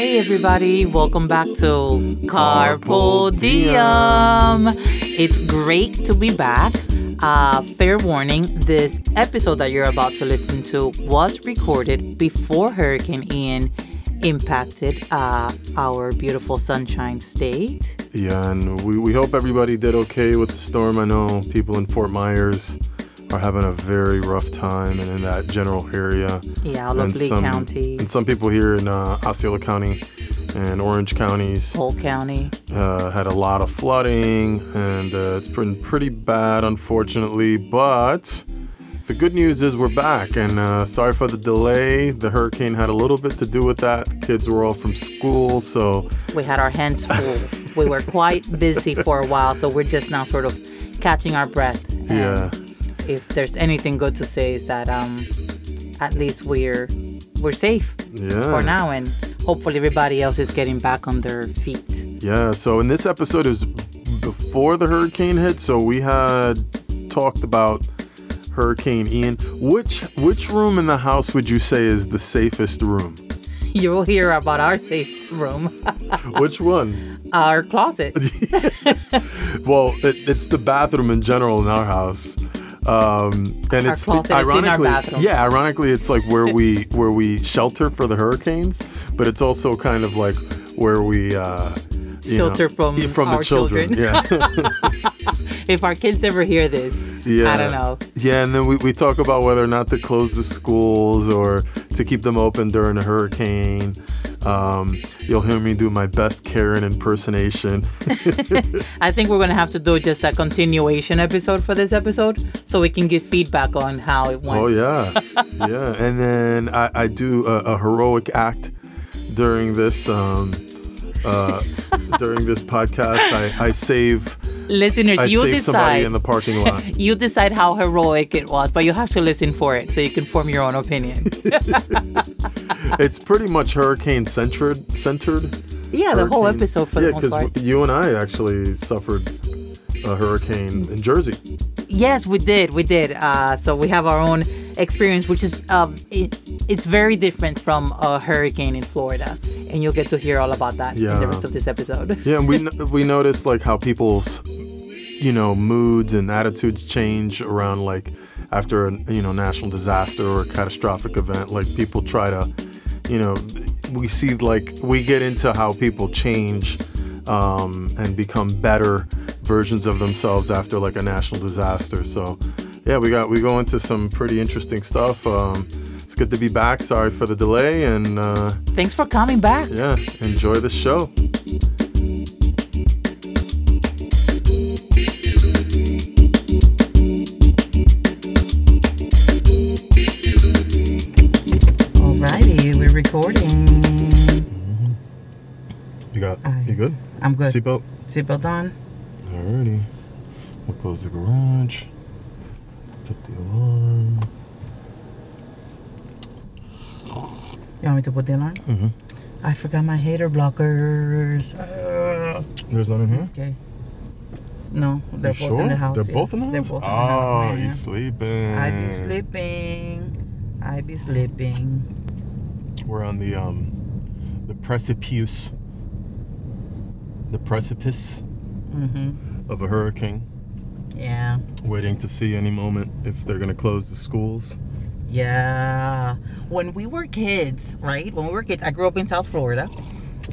Hi, everybody. Welcome back to Carpool Diem. It's great to be back. Uh, fair warning this episode that you're about to listen to was recorded before Hurricane Ian impacted uh, our beautiful Sunshine State. Yeah, and we, we hope everybody did okay with the storm. I know people in Fort Myers are having a very rough time and in that general area. Yeah, of and Lee some, County, And some people here in uh, Osceola County and Orange counties Cole County. uh, had a lot of flooding, and uh, it's been pretty bad, unfortunately. But the good news is we're back, and uh, sorry for the delay. The hurricane had a little bit to do with that. Kids were all from school, so We had our hands full. we were quite busy for a while, so we're just now sort of catching our breath. Yeah. If there's anything good to say, is that um, at least we're we're safe Yeah. for now, and hopefully everybody else is getting back on their feet. Yeah, so in this episode is before the hurricane hit, so we had talked about Hurricane Ian. Which which room in the house would you say is the safest room? You will hear about our safe room, Which one? our closet. Well, it, it's the bathroom in general in our house. Um, and Our it's closet is in our ironically, yeah, ironically, it's like where we where we shelter for the hurricanes, but it's also kind of like where we uh, Shelter know, from from our the children. children. Yeah. if our kids ever hear this, Yeah. I don't know. Yeah, and then we, we talk about whether or not to close the schools or to keep them open during a hurricane. Um, you'll hear me do my best Karen impersonation. I think we're gonna have to do just a continuation episode for this episode, so we can give feedback on how it went. oh, yeah. Yeah. And then I, I do a, a heroic act during this. Um, uh, during this podcast, I, I save Listeners, I you save somebody decide. in the parking lot. you decide how heroic it was, but you have to listen for it so you can form your own opinion. it's pretty much hurricane centered. Centered. yeah, the whole episode for yeah, the most part. Because you and I actually suffered a hurricane in Jersey. Yes, we did. We did. Uh, so we have our own experience, which is um, it, it's very different from a hurricane in Florida, and you'll get to hear all about that in the rest of this episode. Yeah, and we we noticed like how people's you know moods and attitudes change around like after a you know national disaster or a catastrophic event. Like people try to, you know, we see like we get into how people change um, and become better versions of themselves after like a national disaster. So yeah, we got we go into some pretty interesting stuff. Um, it's good to be back. Sorry for the delay, and uh, Thanks for coming back. yeah, enjoy the show. Seatbelt. Seatbelt on. Alrighty. We'll close the garage. Put the alarm. You want me to put the alarm? Mm-hmm. I forgot my hater blockers. Uh, There's none in here. okay. No, they're You both sure? in the house. They're yeah. both in the house. They're both in the oh, house. you sleeping? I be sleeping. I be sleeping. We're on the um, the precipice. The precipice Mm-hmm. of a hurricane. Yeah. Waiting to see any moment if they're gonna close the schools. Yeah. When we were kids, right? When we were kids, I grew up in South Florida.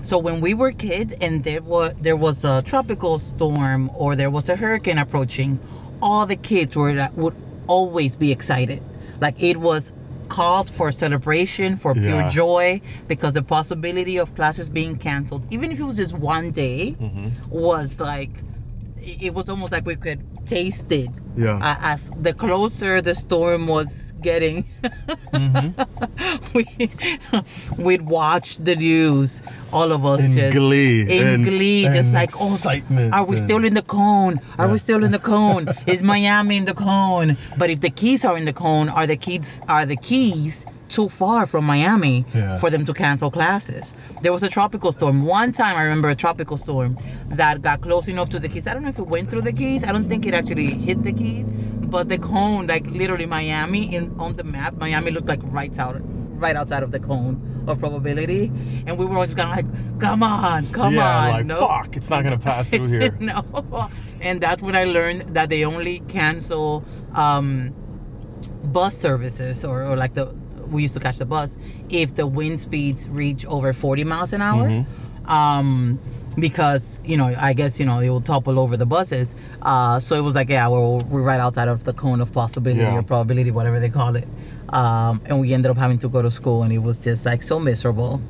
So when we were kids and there was there was a tropical storm or there was a hurricane approaching, all the kids were would always be excited. Like it was cause for celebration, for pure Yeah. joy, because the possibility of classes being canceled, even if it was just one day, Mm-hmm. was like it it was almost like we could taste it Yeah. uh, as the closer the storm was getting. Mm-hmm. we, we'd watch the news all of us In just glee in and- glee just and like oh excitement are we and- still in the cone? Are we still in the cone? Is miami in the cone? But if the keys are in the cone are the keys are the keys too far from miami Yeah. for them to cancel classes? There was a tropical storm. One time i remember a tropical storm that got close enough to the keys. I don't know if it went through the keys. I don't think it actually hit the keys but the cone like literally miami in on the map miami looked like right out right outside of the cone of probability, and we were always kind of like, "Come on, come yeah, on, like no." fuck, it's not gonna pass through here. no. And that's when I learned that they only cancel um, bus services or, or like the we used to catch the bus if the wind speeds reach over 40 miles an hour. Mm-hmm. Um, because you know, I guess you know it will topple over the buses. Uh, so it was like, yeah, we're, we're right outside of the cone of possibility Yeah. or probability, whatever they call it. Um, and we ended up having to go to school, and it was just like so miserable.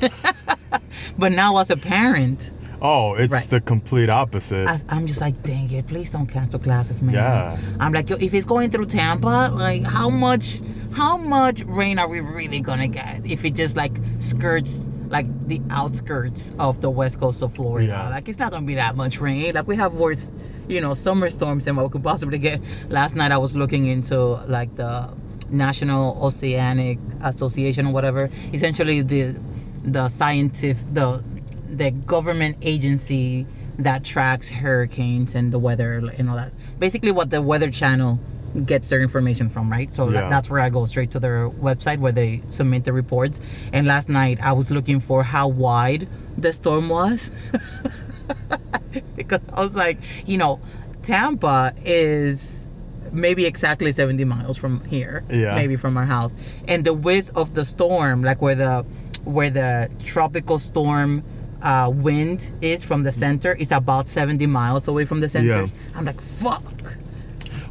but now, as a parent, Oh, it's Right. the complete opposite. I, I'm just like, dang it, please don't cancel classes, man. Yeah. I'm like, yo, if it's going through Tampa, like, how much, how much rain are we really gonna get if it just like skirts like the outskirts of the west coast of Florida? Yeah. Like, it's not gonna be that much rain. Like, we have worse, you know, summer storms than what we could possibly get. Last night, I was looking into like the National Oceanic Association or whatever. Essentially, the the scientific the the government agency that tracks hurricanes and the weather and all that. Basically, what the Weather Channel gets their information from, right? So Yeah. that's where I go straight to their website where they submit the reports. And last night I was looking for how wide the storm was because I was like, you know, Tampa is maybe exactly 70 miles from here Yeah. maybe from our house and the width of the storm like where the where the tropical storm uh, wind is from the center is about 70 miles away from the center Yeah. i'm like fuck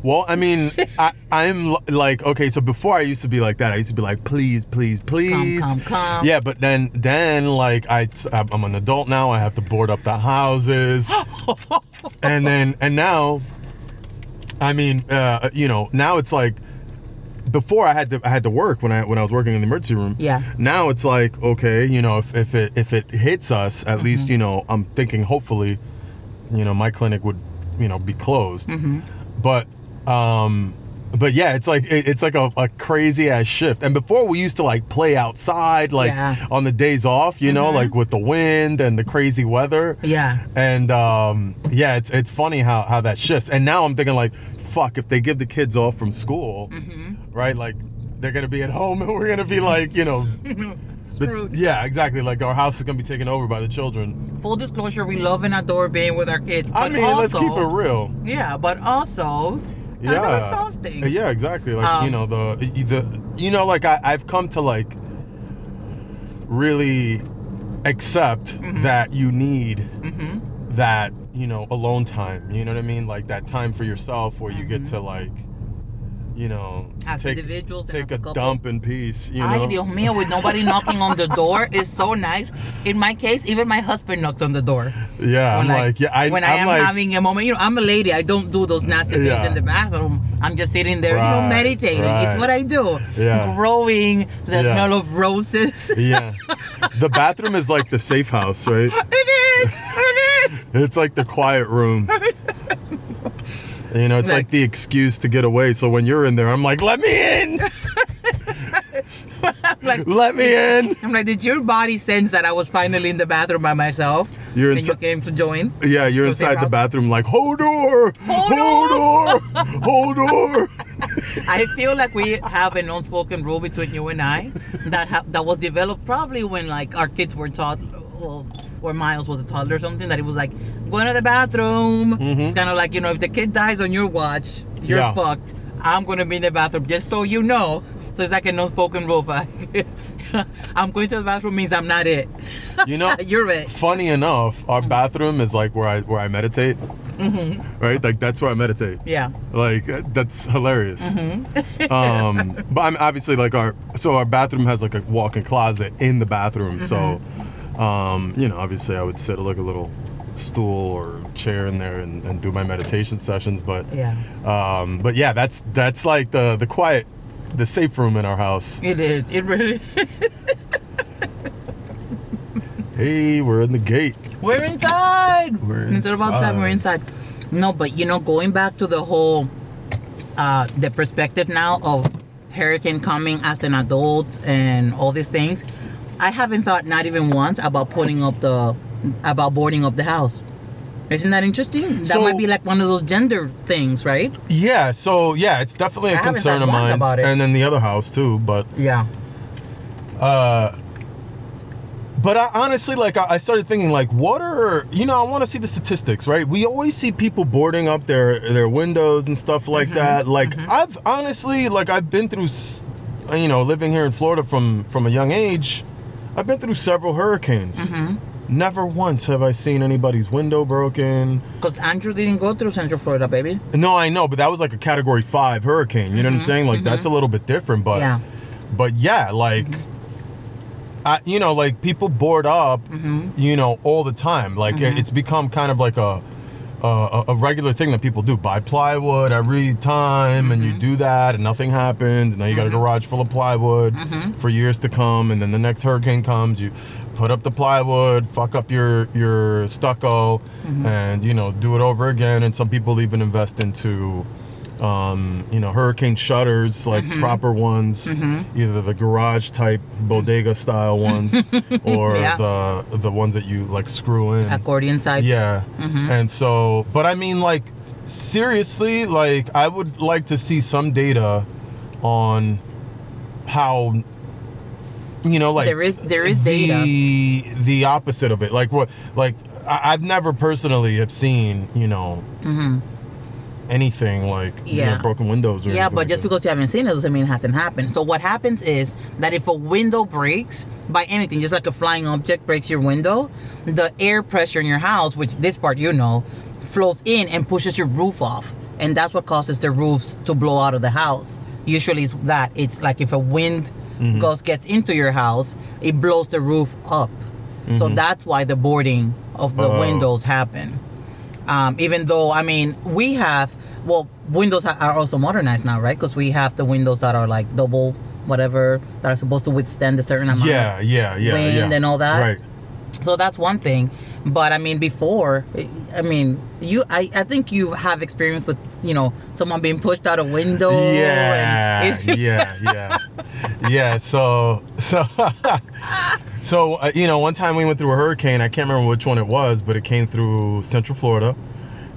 Well, I mean, I, I'm like, okay, so before I used to be like that. I used to be like, please, please, please. come, come. Yeah, but then, then like, I, I'm an adult now. I have to board up the houses, and then, and now, I mean, uh, you know, now it's like, before I had to, I had to work when I when I was working in the emergency room. Yeah. Now it's like, okay, you know, if, if it if it hits us, at Mm-hmm. least you know, I'm thinking hopefully, you know, my clinic would, you know, be closed. Mm-hmm. But um but yeah it's like it's like a, a crazy ass shift. And before we used to like play outside like Yeah. Mm-hmm. on the days off you know like with the wind and the crazy weather. Yeah. And um yeah it's it's funny how how that shifts. And now i'm thinking like fuck if they give the kids off from school Mm-hmm. right like they're gonna be at home and we're gonna be like you know the- yeah exactly. Like our house is gonna be taken over by the children. Full disclosure we love and adore being with our kids. I mean also, let's keep it real. Yeah but also kind of exhausting Yeah, exactly. Like Um, you know the the you know like I I've come to like really accept Mm-hmm. that you need that you know alone time. You know what I mean? Like that time for yourself where you get to like you know. As take individuals and take as a a dump in peace. You know. Ay, Dios mío, with nobody knocking on the door is so nice. In my case, even my husband knocks on the door. yeah, I'm When, like, yeah, I, when I'm I am like, having a moment, you know, I'm a lady. I don't do those nasty things Yeah. in the bathroom. I'm just sitting there, you know, meditating. right. It's what I do. Yeah. Growing the Yeah. smell of roses. yeah. the bathroom is like the safe house, right? it is. It is. It's like the quiet room. You know, it's like, Like- the excuse to get away. So when you're in there, I'm like, let me in. like, Let me in. I'm like, did your body sense that I was finally in the bathroom by myself? You're and insi- you came to join? Yeah, you're inside the bathroom like, hold door, Hold hold door, hold door. I feel like we have an unspoken rule between you and I that ha- that was developed probably when like our kids were taught, well, or Miles was a toddler or something. That it was like going to the bathroom. It's kind of like you know if the kid dies on your watch, you're Mm-hmm. Yeah. fucked. I'm gonna be in the bathroom just so you know. So it's like a an unspoken rule. I'm going to the bathroom means I'm not it. You know, You're it. funny enough, our bathroom is like where I where I meditate. Right, like that's where I meditate. Yeah. Like uh, that's hilarious. Mm-hmm. um, but I'm obviously like our so our bathroom has like a walk-in closet in the bathroom. So, Mm-hmm. Um, you know, obviously I would sit like a little stool or chair in there and, and do my meditation sessions. But Yeah. um, but yeah, that's that's like the the quiet, the safe room in our house. It is. It really. Hey, we're in the gate. We're inside. We're inside. Instead of outside, we're inside. No, but you know, going back to the whole, uh, the perspective now of hurricane coming as an adult and all these things, I haven't thought not even once about putting up the, about boarding up the house. Isn't that interesting? That So- might be like one of those gender things, right? Yeah, so yeah, it's definitely I a haven't concern of mine, about it. and then the other house too. But Yeah. Uh, but I, honestly, like I I started thinking, like, what are you know? I want to see the statistics, right? We always see people boarding up their their windows and stuff like that. Like I've honestly, like I've been through, you know, living here in Florida from from a young age. I've been through several hurricanes. Mm-hmm. Never once have I seen anybody's window broken. Because Andrew didn't go through Central Florida, baby. No, I know, but that was like a Category Five hurricane. You know what I'm mm-hmm. saying? Like that's a mm-hmm. little bit different, but Yeah. but yeah, like, I, you know, like people board up, you know, all the time. Like it's become kind of like a, Uh, a a regular thing that people do. Buy plywood every time, and you mm-hmm. do that, and nothing happens. Now you got a mm-hmm. garage full of plywood mm-hmm. for years to come, and then the next hurricane comes, you put up the plywood, fuck up your your stucco, and you know do it over again. And some people even invest into um, you know, hurricane shutters, like mm-hmm. proper ones, mm-hmm. either the garage type bodega style ones, or Yeah. the the ones that you like screw in. Accordion type. Yeah, mm-hmm. and so, but I mean, like seriously, like I would like to see some data on how. You know, like There is- there is the, data. The opposite of it, like what, like I, I've never personally have seen, you know, anything like you know, Mm-hmm. Broken windows. Or Yeah, but like just that. because you haven't seen it doesn't mean it hasn't happened. So what happens is that if a window breaks by anything, just like a flying object breaks your window, the air pressure in your house, which this part you know, flows in and pushes your roof off, and that's what causes the roofs to blow out of the house. Usually, it's that it's like if a wind Mm-hmm. gust gets into your house, it blows the roof up. So that's why the boarding of the Mm-hmm. Oh. windows happen. Um, even though I mean we have well windows are also modernized now, right? Because we have the windows that are like double whatever that are supposed to withstand a certain amount. yeah, yeah, yeah, wind yeah, and all that. Right. So that's one thing. But I mean, before, I mean, you, I, I think you have experience with, you know, someone being pushed out a window. Yeah, yeah, yeah, yeah. So, so, so uh, you know, one time we went through a hurricane. I can't remember which one it was, but it came through Central Florida,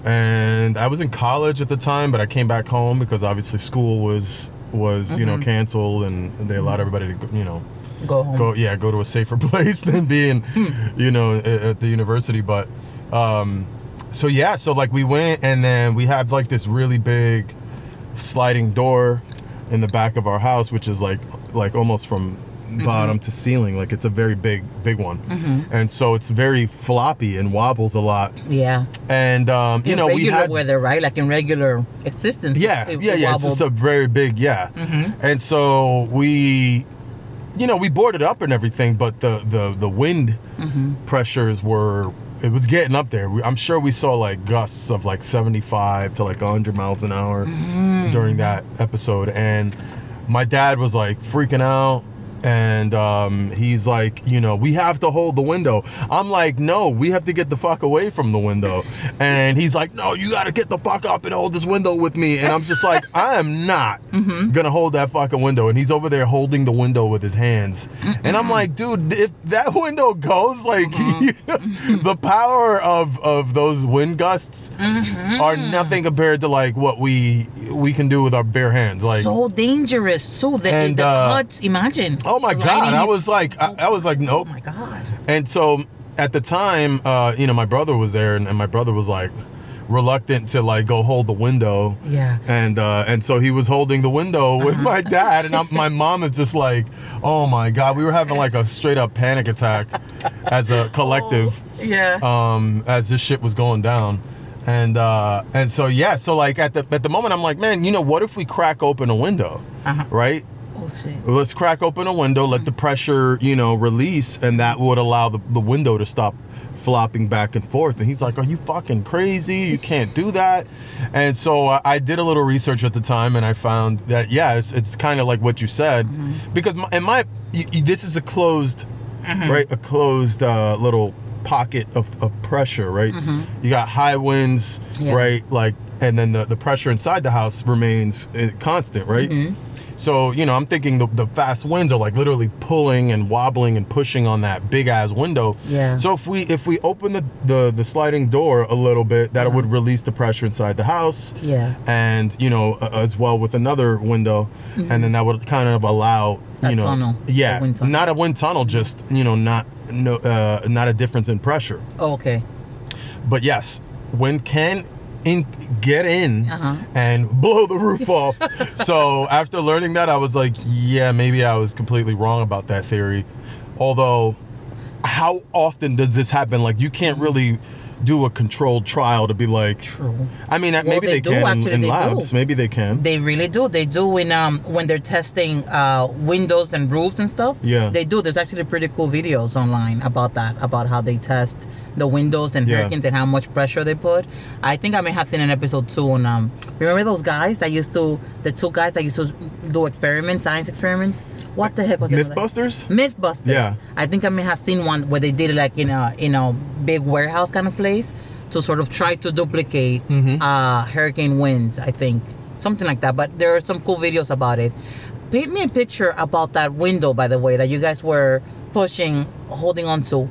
and I was in college at the time. But I came back home because obviously school was was you know canceled, and they allowed everybody to you know go home. go yeah go to a safer place than being you know at, at the university but um so yeah so like we went and then we have like this really big sliding door in the back of our house which is like like almost from bottom to ceiling like it's a very big big one and so it's very floppy and wobbles a lot Yeah. and um you in know we regular had weather, right? Like in regular existence. yeah, it- yeah, it yeah. It's just a very big, yeah. And so we, you know, we boarded up and everything, but the the the wind mm-hmm. pressures were. It was getting up there. We, I'm sure we saw like gusts of like 75 to like 100 miles an hour mm. during that episode, and my dad was like freaking out. And um, he's like, you know, we have to hold the window. I'm like, no, we have to get the fuck away from the window. And he's like, no, you got to get the fuck up and hold this window with me. And I'm just like, I am not gonna hold that fucking window. And he's over there holding the window with his hands. And I'm like, dude, if that window goes, like, the power of of those wind gusts are nothing compared to like what we we can do with our bare hands. Like, so dangerous. So the, And, the uh, cuts, imagine. Oh my god, I was like, I, I was like, nope. Oh my god. And so at the time, uh, you know, my brother was there, and, and my brother was like reluctant to like go hold the window. Yeah. And uh, and so he was holding the window with my dad, and I'm, my mom is just like, oh my god, we were having like a straight up panic attack as a collective Yeah. um, as this shit was going down. And uh, and so yeah, so like at the at the moment I'm like, man, you know, what if we crack open a window, Uh-huh. right? Let's crack open a window, let the pressure, you know, release, and that would allow the, the window to stop flopping back and forth. And he's like, Are you fucking crazy? You can't do that. And so I, I did a little research at the time and I found that, yeah, it's, it's kind of like what you said. Because, my, in my, y y- this is a closed, right? A closed uh, little pocket of, of pressure, right? You got high winds, Yeah. right? Like, and then the, the pressure inside the house remains uh, constant, right? So you know, I'm thinking the, the fast winds are like literally pulling and wobbling and pushing on that big ass window. Yeah. So if we if we open the the, the sliding door a little bit, that would release the pressure inside the house. Yeah. And you know, a- as well with another window, and then that would kind of allow you know, tunnel, yeah, a wind tunnel. not a wind tunnel, just you know, not no, uh, not a difference in pressure. Oh, okay. But yes, wind can in get in Uh-huh. and blow the roof off. so after learning that, I was like, yeah, maybe I was completely wrong about that theory. Although, how often does this happen? Like, you can't really do a controlled trial to be like. True. I mean, Well, maybe they they, do, can in- actually, in, do. labs. Maybe they can. They really do. They do when um when they're testing uh windows and roofs and stuff. Yeah. They do. There's actually pretty cool videos online about that, about how they test the windows and Yeah. hurricanes and how much pressure they put. I think I may have seen an episode two on um remember those guys that used to the two guys that used to do experiments, science experiments? What the heck was it? Mythbusters? Mythbusters. Yeah. I think I may have seen one where they did it like in a in a big warehouse kind of place to sort of try to duplicate Mm-hmm. uh, hurricane winds. I think something like that. But there are some cool videos about it. Paint me a picture about that window, by the way, that you guys were pushing, holding on to.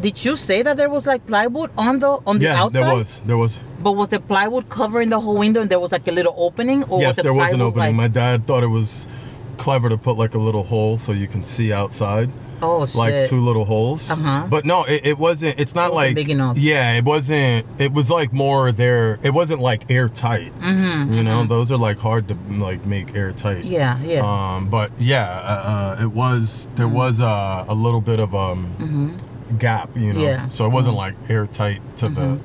Did you say that there was like plywood on the on the yeah, outside? there was. There was. But was the plywood covering the whole window and there was like a little opening, or yes, was the there was an opening. Like, My dad thought it was clever to put like a little hole so you can see outside. Oh shit! like two little holes. Uh-huh. But no, it, it wasn't. It's not It wasn't like big enough. Yeah, it wasn't. It was like more there. It wasn't like airtight. Mm-hmm, you know, those are like hard to like make airtight. yeah, yeah. Um, but yeah, uh, uh, it was. There was uh, a little bit of um gap. You know. Mm-hmm. Yeah. Mm-hmm. So it wasn't like airtight to the,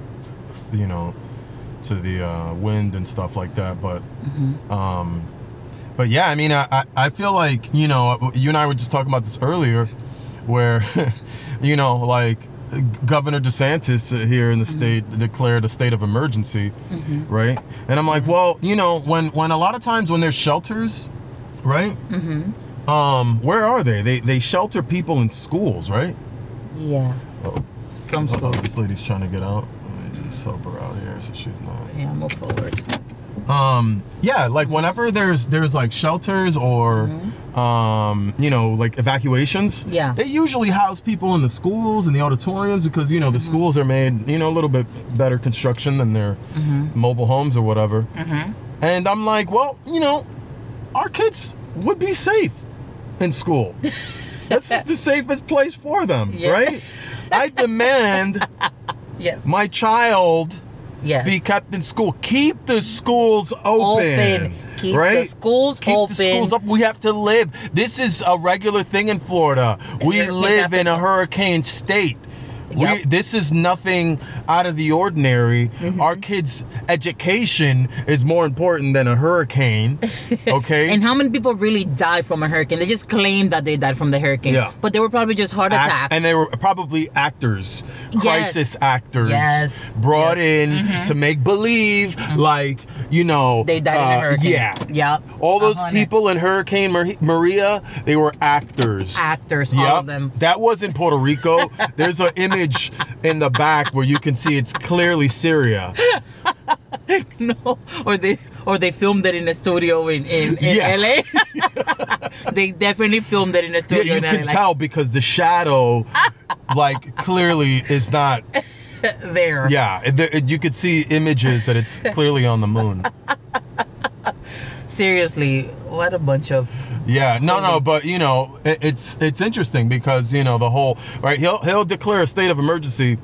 you know, to the uh, wind and stuff like that. But. Mm-hmm. Um, but yeah, I mean, I, I feel like, you know, you and I were just talking about this earlier, where, you know, like Governor DeSantis here in the state declared a state of emergency, right? And I'm like, well, you know, when, when a lot of times when there's shelters, right? Um, where are they? They they shelter people in schools, right? yeah. Oh, Some oh, schools. this lady's trying to get out. Let me just help her out here so she's not. Yeah, move forward. um yeah like whenever there's there's like shelters or um you know like evacuations Mm-hmm. Yeah. they usually house people in the schools and the auditoriums because you know the schools are made you know a little bit better construction than their Mm-hmm. mobile homes or whatever and i'm like well you know our kids would be safe in school that's just the safest place for them Yeah. right i demand Yes. my child yes. be kept in school. Keep the schools open. Open. Keep the right? schools Keep open. the schools up. We have to live. This is a regular thing in Florida. We Hurricane live in a hurricane state. We, this is nothing out of the ordinary. Mm-hmm. Our kids' education is more important than a hurricane. Okay. And how many people really died from a hurricane? They just claimed that they died from the hurricane. Yeah. But they were probably just heart Act- attacks. and they were probably actors, Yes. crisis actors, Yes. Mm-hmm. brought in to make believe, like you know, they died in uh, a hurricane. Yeah, Yep. all those people in Hurricane Mar- Maria, they were actors. Actors, all of them. That wasn't Puerto Rico. There's an image in the back where you can see it's clearly Syria. no. Or they or they filmed it in a studio in, in, in Yeah. LA. they definitely filmed it in a studio. Yeah, you in LA. can tell because the shadow, like, clearly is not. there. Yeah, there, you could see images that it's clearly on the moon. Seriously, what a bunch of Yeah, no, no, but you know, it, it's it's interesting because you know the whole right. He'll he'll declare a state of emergency.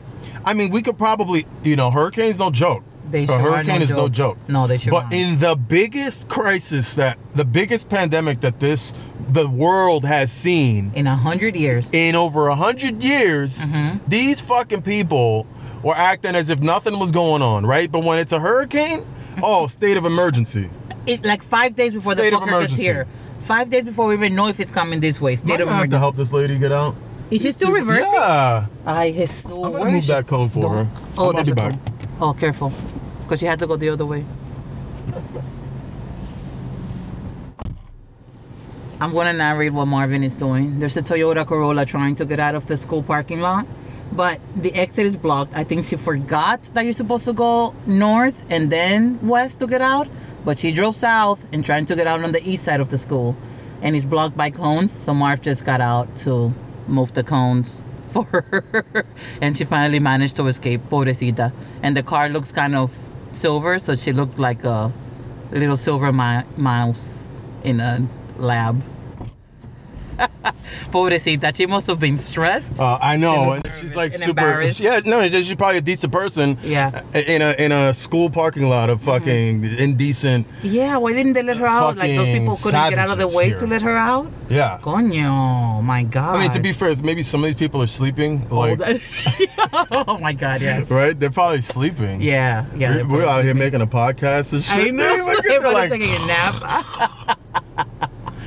I mean, we could probably you know hurricanes don't joke. They a sure are hurricane no is no joke. joke. No, they sure But aren't. in the biggest crisis that the biggest pandemic that this the world has seen in a hundred years. in over a hundred years, Mm-hmm. these fucking people were acting as if nothing was going on, right? But when it's a hurricane, oh, state of emergency. it like five days before State the fucker gets here. Five days before we even know if it's coming this way. State Might of have to help this lady get out. Is she still reversing? Yeah. Ay, Jesus. I'm gonna where move that cone for her. Oh, I'll there's be back. cone. Oh, careful. Because she had to go the other way. I'm going to narrate what Marvin is doing. There's a Toyota Corolla trying to get out of the school parking lot. But the exit is blocked. I think she forgot that you're supposed to go north and then west to get out, but she drove south and trying to get out on the east side of the school, and it's blocked by cones. So Marv just got out to move the cones for her, and she finally managed to escape. Pobrecita. And the car looks kind of silver, so she looks like a little silver mi- mouse in a lab. Pobrecita, she must have been stressed. Uh, I know, And and she's like and super. Yeah, no, she's probably a decent person. Yeah. In a in a school parking lot of fucking indecent. Yeah, why didn't they let her out? Like those people couldn't get out of the way here. to let her out? Yeah. Coño, my God. I mean, to be fair, maybe some of these people are sleeping. Like, oh, that- oh my God, yes. right? They're probably sleeping. Yeah, yeah. We're, we're out here making a podcast and shit. I know. They're like- taking a nap.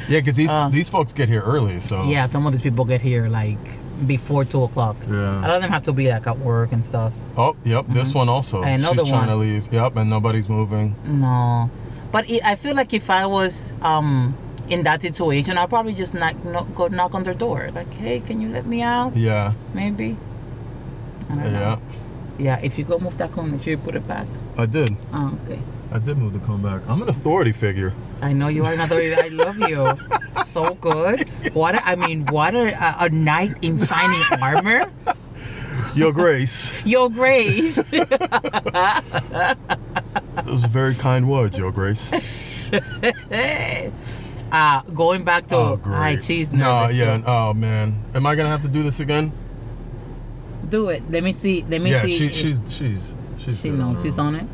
Yeah, because these Uh, these folks get here early, so yeah, some of these people get here like before two o'clock. Yeah. A lot of them have to be like at work and stuff. Oh, yep. This one also. And another She's trying to leave. Yep, and nobody's moving. No, but it, I feel like if I was um in that situation, I'll probably just knock, knock go knock on their door, like, hey, can you let me out? Yeah. Maybe. I don't know. Yeah. Yeah, if you go move that cone, make sure you put it back. I did. Oh, okay. I did move the cone back. I'm an authority figure. I know you are another. I love you. So good. What a, I mean, what a, a, knight in shining armor. Your Grace. Your Grace. Those are very kind words, Your Grace. uh, going back to Oh, great. cheese. No, yeah. Oh man, am I gonna have to do this again? Do it. Let me see. Let me Yeah, see. she, she's she's she's. She knows she's on it.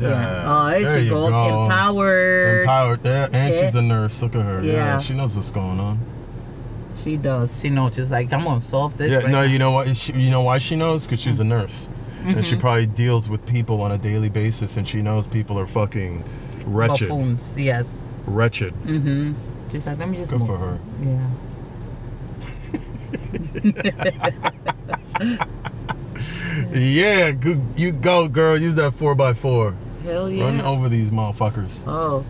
Yeah. Oh, there, she you goes. go. Empowered. Empowered. Yeah, and Yeah. she's a nurse. Look at her. Yeah. Yeah. she knows what's going on. She does. She knows. She's like, I'm gonna solve this. Yeah, right no, now. you know what? She, you know why she knows? Because she's a Mm-hmm. nurse, and she probably deals with people on a daily basis, and she knows people are fucking wretched, Buffoons. Yes. wretched. Mm-hmm. She's like, let me just Good move. for her. Yeah. Yeah, good. You go, girl. Use that four x four. Hell yeah. Run over these motherfuckers. Oh.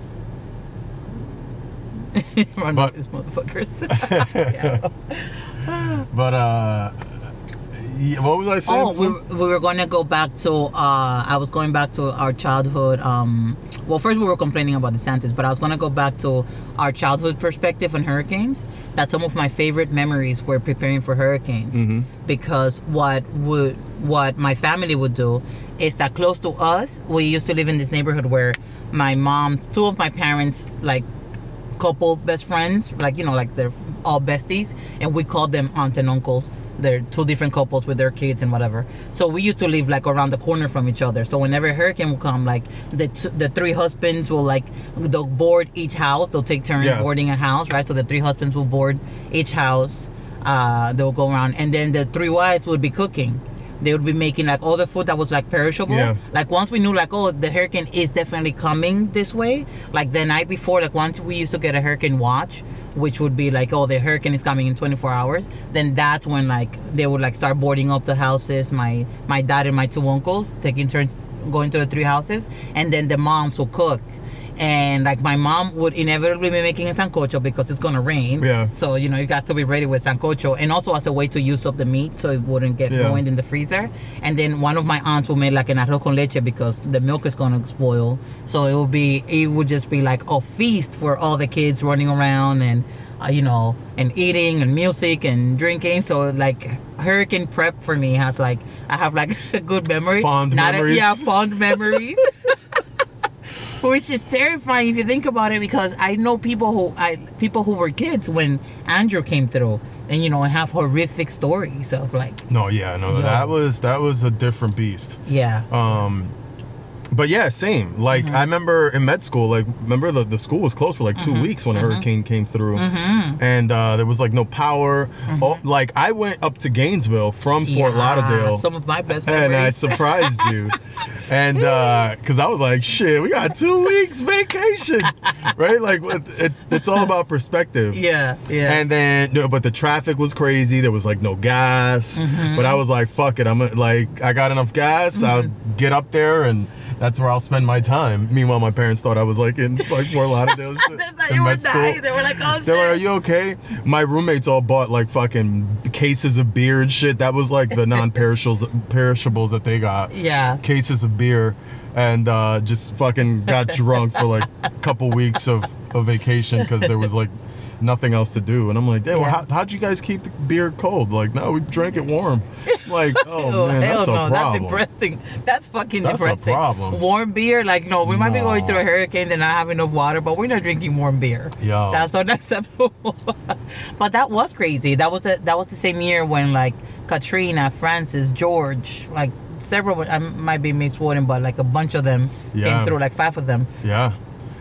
Run But- with these motherfuckers. But uh, yeah, what was I saying? oh, we, we were going to go back to, uh, I was going back to our childhood. Um, well, first we were complaining about DeSantis, but I was going to go back to our childhood perspective on hurricanes. That some of my favorite memories were preparing for hurricanes. Mm-hmm. Because what would, what my family would do is that close to us, we used to live in this neighborhood where my mom, two of my parents, like, couple best friends, like you know, like they're all besties, and we called them aunt and uncle. They're two different couples with their kids and whatever. So we used to live like around the corner from each other. So whenever a hurricane will come, like the t- the three husbands will like they'll board each house. They'll take turns Yeah. boarding a house, right? So the three husbands will board each house. Uh, they'll go around, and then the three wives would be cooking. They would be making like all the food that was like perishable. Yeah. Like once we knew like oh the hurricane is definitely coming this way. Like the night before, like once we used to get a hurricane watch, which would be like oh the hurricane is coming in 24 hours. Then that's when like they would like start boarding up the houses. My my dad and my two uncles taking turns going to the three houses, and then the moms will cook. And like my mom would inevitably be making a sancocho because it's gonna rain. Yeah. So you know you got to be ready with sancocho, and also as a way to use up the meat so it wouldn't get Yeah. ruined in the freezer. And then one of my aunts will make like an arroz con leche because the milk is gonna spoil. So it will be it would just be like a feast for all the kids running around and uh, you know and eating and music and drinking. So like hurricane prep for me has like I have like a good memory. Fond Not a- memories. yeah, fond memories. Which is terrifying if you think about it, because I know people who I people who were kids when Andrew came through, and you know, and have horrific stories of like, no, yeah, no, that was that was a different beast. yeah, Um, but yeah, same. Like Mm-hmm. I remember in med school, like remember the, the school was closed for like 2 weeks when a hurricane came through, Mm-hmm. and uh, there was like no power. Oh, like I went up to Gainesville from Fort Yeah, Lauderdale. Some of my best and I surprised you. And because I was like, shit, we got two weeks vacation, right? Like, it, it's all about perspective. yeah, yeah. And then, no, but the traffic was crazy. There was like no gas. Mm-hmm. But I was like, fuck it. I'm like, I got enough gas. I'll get up there and that's where I'll spend my time. Meanwhile, my parents thought I was like in like Fort Lauderdale shit, They thought in you were school. They were like, oh They were like, "Are you okay?" My roommates all bought like fucking cases of beer and shit. That was like the non-perishables perishables that they got. Yeah. Cases of beer, and uh, just fucking got drunk for like a couple weeks of, of vacation because there was like nothing else to do. And I'm like, "Hey, well, how, how'd you guys keep the beer cold?" Like, no, we drank it warm. Like, oh man, hell that's a no, that's depressing. That's fucking That's a depressing. problem. Warm beer, like no, we might be going through a hurricane and not have enough water, but we're not drinking warm beer. Yeah, That's unacceptable. but that was crazy. That was the that was the same year when like Katrina, Frances, George, like several. I might be misquoting, but like a bunch of them Yeah. came through, like five of them. Yeah.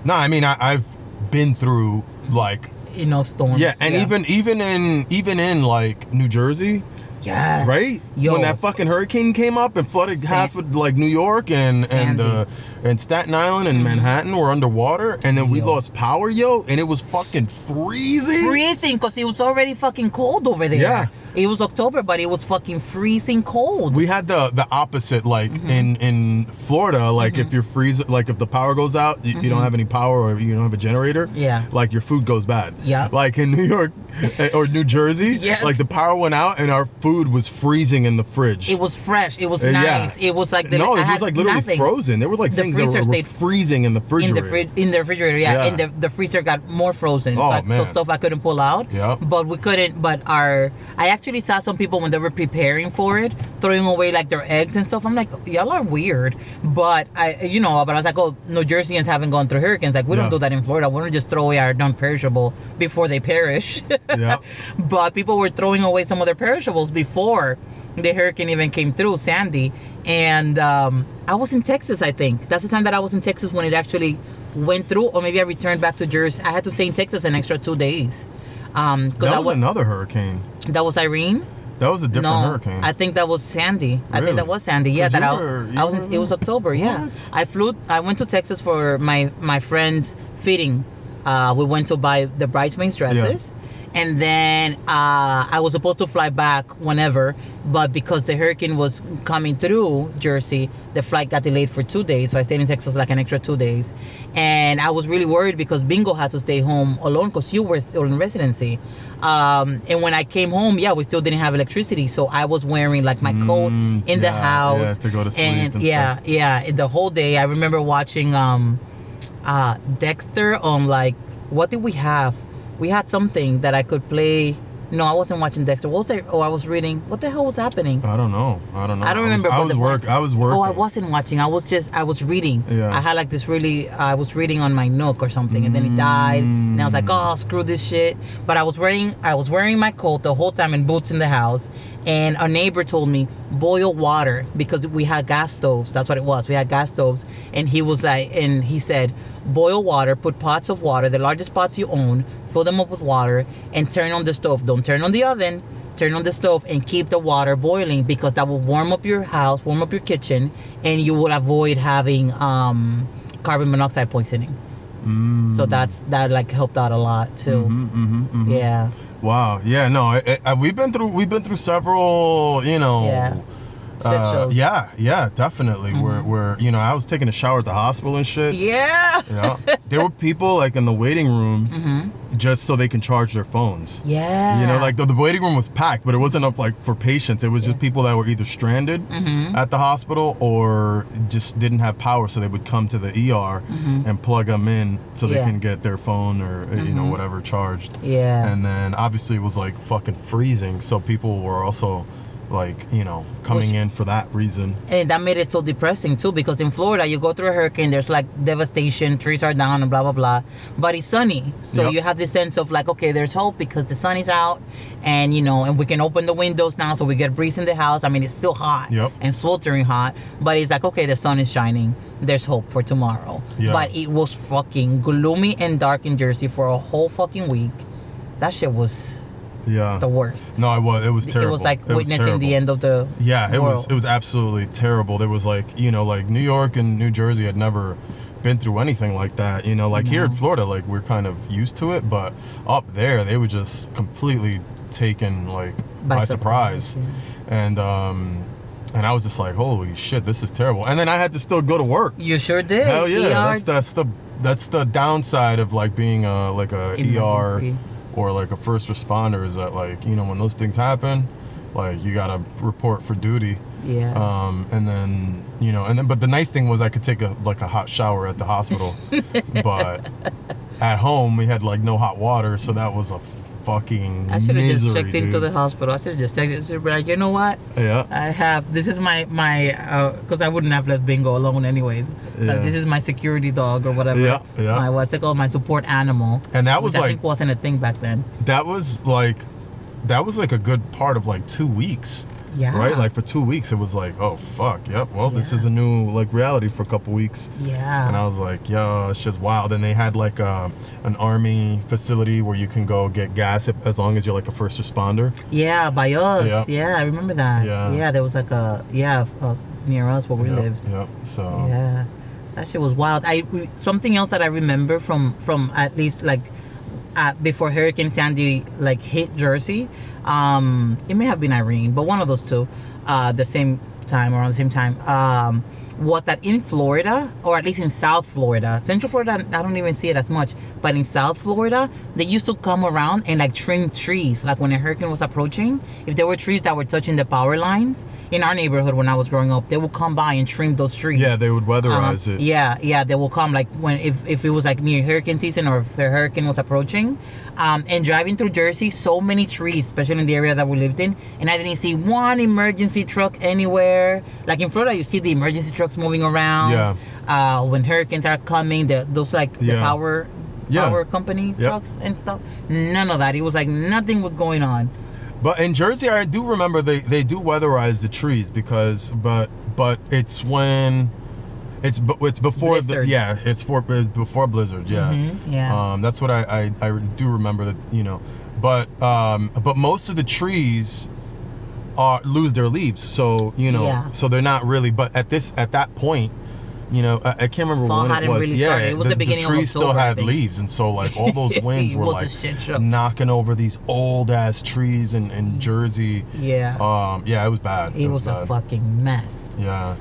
No, I mean, I, I've been through like Know, storms. yeah, and even even in even in like New Jersey, yes, right? Yo, When that fucking hurricane came up and flooded San- half of like New York and and uh, and Staten Island and Manhattan were underwater, and then we Yo. lost power, yo, and it was fucking freezing. freezing because it was already fucking cold over there. Yeah. It was October, but it was fucking freezing cold. We had the the opposite, like Mm-hmm. in in Florida. Like if your freeze, like if the power goes out, you, you don't have any power or you don't have a generator. Mm-hmm. Yeah. Like your food goes bad. Yeah. Like in New York eh, or New Jersey. Yes. Like the power went out and our food was freezing in the fridge. It was fresh. It was Uh, nice. It was like the no, it had was like literally nothing frozen. There were like The things that were, freezer were stayed freezing in the in the fridge in the refrigerator. Yeah, Yeah. and the, the freezer got more frozen. Oh, so, I- so stuff I couldn't pull out. Yeah. But we couldn't. But our I actually saw some people when they were preparing for it throwing away like their eggs and stuff. I'm like, y'all are weird. But I, you know, but I was like, oh, New Jerseyans haven't gone through hurricanes. Like we Yeah. don't do that in Florida. We don't just throw away our non-perishable before they perish. Yeah. but people were throwing away some of their perishables before the hurricane even came through Sandy. And um, I was in Texas, I think. That's the time that I was in Texas when it actually went through, or maybe I returned back to Jersey. I had to stay in Texas an extra two days. Um, that I was another hurricane. that was Irene. That was a different no, hurricane. I think that was Sandy. I think that was Sandy. Yeah, that you I, I was. In, it was October. Yeah, What? I flew. I went to Texas for my my friend's fitting. Uh, we went to buy the bridesmaids dresses, and then uh, I was supposed to fly back whenever, but because the hurricane was coming through Jersey, the flight got delayed for two days. So I stayed in Texas like an extra two days, and I was really worried because Bingo had to stay home alone because you were still in residency. Um, and when I came home, yeah, we still didn't have electricity, so I was wearing like my coat Mm, in the house yeah, to go to sleep and, and yeah, stuff. yeah, the whole day. I remember watching um, uh, Dexter on like what did we have? We had something that I could play. No, I wasn't watching Dexter. What was I? Oh, I was reading. What the hell was happening? I don't know. I don't know. I don't remember. I was, the- work. I was working. Oh, I wasn't watching. I was just. I was reading. Yeah. I had like this really. I was reading on my Nook or something, and then it died. And I was like, oh, screw this shit. But I was wearing. I was wearing my coat the whole time and boots in the house. And a neighbor told me boil water because we had gas stoves. That's what it was. We had gas stoves, and he was like, and he said, boil water. Put pots of water, the largest pots you own. Fill them up with water and turn on the stove. Don't turn on the oven turn on the stove and keep the water boiling because that will warm up your house, warm up your kitchen, and you will avoid having um, carbon monoxide poisoning. So that's that like helped out a lot too. Mm-hmm, Yeah, Wow. Yeah. No. I, I, we've been through. We've been through several. You know. Yeah. Uh, yeah. Yeah. Definitely. Where where you know I was taking a shower at the hospital and shit. yeah, Yeah. there were people like in the waiting room just so they can charge their phones. Mm-hmm. yeah. You know, like the, the waiting room was packed, but it wasn't up like for patients. It was just people that were either stranded Mm-hmm. at the hospital or just didn't have power, so they would come to the ER and plug them in so they Mm-hmm. Yeah. Mm-hmm. can get their phone or uh, you know whatever charged. Yeah. And then obviously it was like fucking freezing, so people were also like you know coming Which- in for that reason. and that made it so depressing too because in Florida you go through a hurricane there's like devastation trees are down and blah blah blah but it's sunny so Yep. you have this sense of like okay there's hope because the sun is out and you know and we can open the windows now so we get breeze in the house I mean it's still hot Yep. and sweltering hot but it's like okay the sun is shining there's hope for tomorrow Yeah. but it was fucking gloomy and dark in Jersey for a whole fucking week that shit was Yeah. the worst no, it was. It was terrible. it was like witnessing terrible. the end of the Yeah, it was it was absolutely terrible. There was like you know like New York and New Jersey had never been through anything like that. You know, like here in Florida, like we're kind of used to it, but up there they were just completely taken like by, By surprise. surprise, And um, and I was just like, holy shit, this is terrible. And then I had to still go to work. You sure did. Hell yeah, ER that's that's the that's the downside of like being a like a ER Emergency. Or like a first responder is that like you know when those things happen, like you gotta report for duty. Yeah. Um, and then you know, and then but the nice thing was I could take a like a hot shower at the hospital, but at home we had like no hot water, so that was a fucking I should have just checked into the hospital. I should have just checked it. Should be like, you know what? yeah. I have. This is my my uh, because I wouldn't have left Bingo alone anyways. Uh, yeah. Like, this is my security dog or whatever. Yeah, yeah. My what's it called? My support animal. And that was which I like think wasn't a thing back then. that was like that was like a good part of like two weeks. Yeah. Right? Like for two weeks it was like, oh fuck, yep, well this is a new like reality for a couple weeks. Yeah. And I was like, yo, it's just wild. And they had like a, an army facility where you can go get gas if, as long as you're like a first responder. yeah, by us. Yeah. Yeah, I remember that. Yeah. Yeah, there was like a yeah uh, near us where we Yep, lived. Yep. So Yeah, that shit was wild. I something else that I remember from from at least like uh, before Hurricane Sandy like hit Jersey. Um, it may have been Irene, but one of those two, uh, the same time or around the same time. Um, was that in Florida, or at least in South Florida, Central Florida, I don't even see it as much, but in South Florida, they used to come around and like trim trees. Like when a hurricane was approaching, if there were trees that were touching the power lines in our neighborhood when I was growing up, they would come by and trim those trees. yeah, they would Um, weatherize it. Yeah, yeah, they will come like when if, if it was like near hurricane season or if the hurricane was approaching. Um, and driving through Jersey, so many trees, especially in the area that we lived in, and I didn't see one emergency truck anywhere. Like in Florida, you see the emergency trucks moving around. Yeah. Uh, when hurricanes are coming, the, those like the Yeah. power Yeah. power company Yep. trucks and stuff. None of that. It was like nothing was going on. But in Jersey, I do remember they, they do weatherize the trees because, but but it's when, it's it's before the Blizzards. yeah it's for it's before blizzard yeah Mhm, yeah. um that's what I, I I do remember that you know, but um but most of the trees are lose their leaves so you know Yeah. so they're not really but at this at that point. You know, I, I can't remember Fall when it was. really yeah, started. It was the beginning of trees still had leaves, and so like all those winds were like knocking over these old ass trees in, in Jersey. Yeah. Um, yeah, it was bad. it was a bad. fucking mess. Yeah.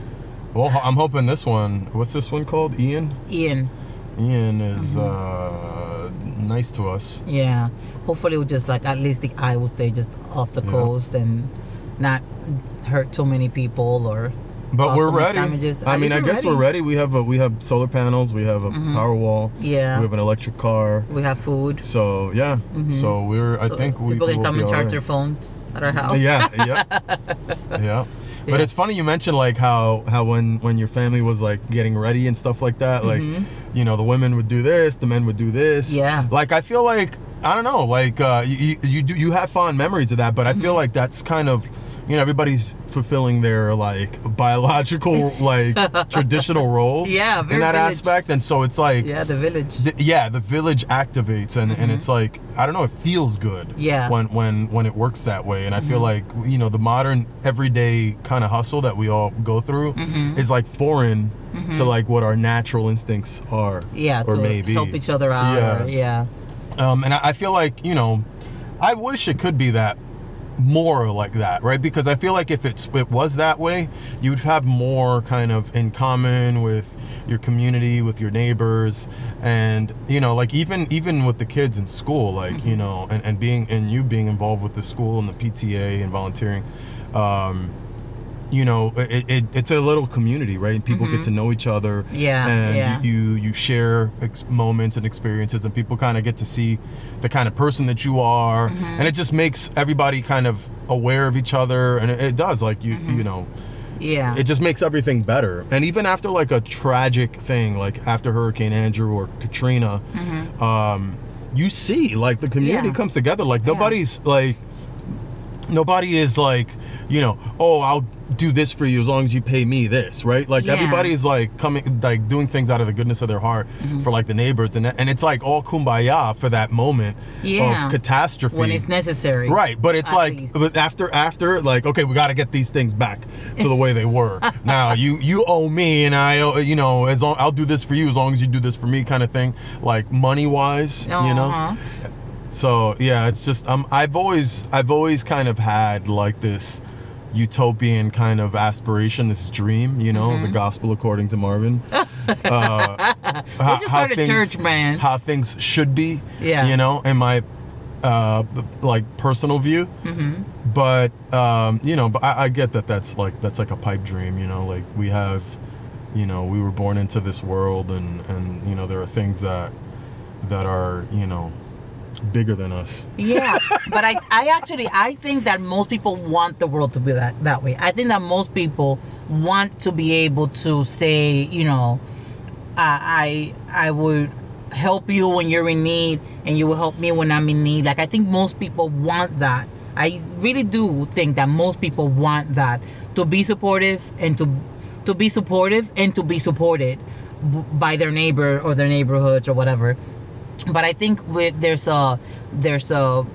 Well, I'm hoping this one. What's this one called? Ian. Ian. Ian is Mm-hmm. uh, nice to us. Yeah. Hopefully, it will just like at least the eye will stay just off the Yeah. coast and not hurt too many people or. But we're ready. damages. I At mean, I guess we're ready. We have a, we have solar panels. We have a power wall. Yeah. We have an electric car. We have food. So yeah. So we're. I So think we people can we'll come and charge right. their phones at our house. yeah yeah yeah but Yeah. it's funny you mentioned like how how when when your family was like getting ready and stuff like that like you know the women would do this the men would do this Mm-hmm. Yeah. like i feel like i don't know like uh you, you, you do you have fond memories of that but i feel Mm-hmm. like that's kind of you know everybody's fulfilling their like biological like traditional roles Yeah, in that village. aspect and so it's like Yeah, the village. Th- yeah, the village activates, and, and it's like I don't know, it feels good. Mm-hmm. Yeah. Mm-hmm. When when when it works that way, and I feel like you know the modern everyday kind of hustle that we all go through Mm-hmm. is like foreign to like what our natural instincts are. yeah, or to maybe help each other out. Yeah. Or, yeah. Um, and I, I feel like you know, I wish it could be that more like that, right? Because I feel like if it's it was that way, you'd have more kind of in common with your community, with your neighbors, and you know, like even even with the kids in school, like you know, and, and being and you being involved with the school and the PTA and volunteering. Um, you know, it, it, it's a little community, right? And people get to know each other. Yeah, And yeah. you you share ex- moments and experiences, and people kind of get to see the kind of person that you are, Mm-hmm. and it just makes everybody kind of aware of each other, and it, it does like you Mm-hmm. you know. Yeah. It just makes everything better. And even after like a tragic thing, like after Hurricane Andrew or Katrina, um, you see like the community Mm-hmm. Yeah. comes together. Like nobody's like, nobody is like, you know, oh, I'll do this for you as long as you pay me this, right? Like Yeah. everybody is like coming, like doing things out of the goodness of their heart Mm-hmm. for like the neighbors, and and it's like all kumbaya for that moment Yeah. of catastrophe when it's necessary. Right, but it's At like, least. but after after like, okay, we got to get these things back to the way they were. now you you owe me, and I, owe, you know, as long I'll do this for you as long as you do this for me, kind of thing. Like money wise, you know. So yeah, it's just um, I've always I've always kind of had like this utopian kind of aspiration, this dream, you know, Mm-hmm. the gospel according to Marvin. uh, how, just started church, man. How things should be, Yeah. you know, in my uh, like personal view. Mm-hmm. But um, you know, but I, I get that that's like that's like a pipe dream, you know, like we have, you know, we were born into this world, and and you know there are things that that are you know bigger than us. Yeah, but I, I actually I think that most people want the world to be that that way. I think that most people want to be able to say, you know, I I I would help you when you're in need, and you will help me when I'm in need. Like I think most people want that. I really do think that most people want that to be supportive and to to be supportive and to be supported by their neighbor or their neighborhoods or whatever but I think with there's a there's a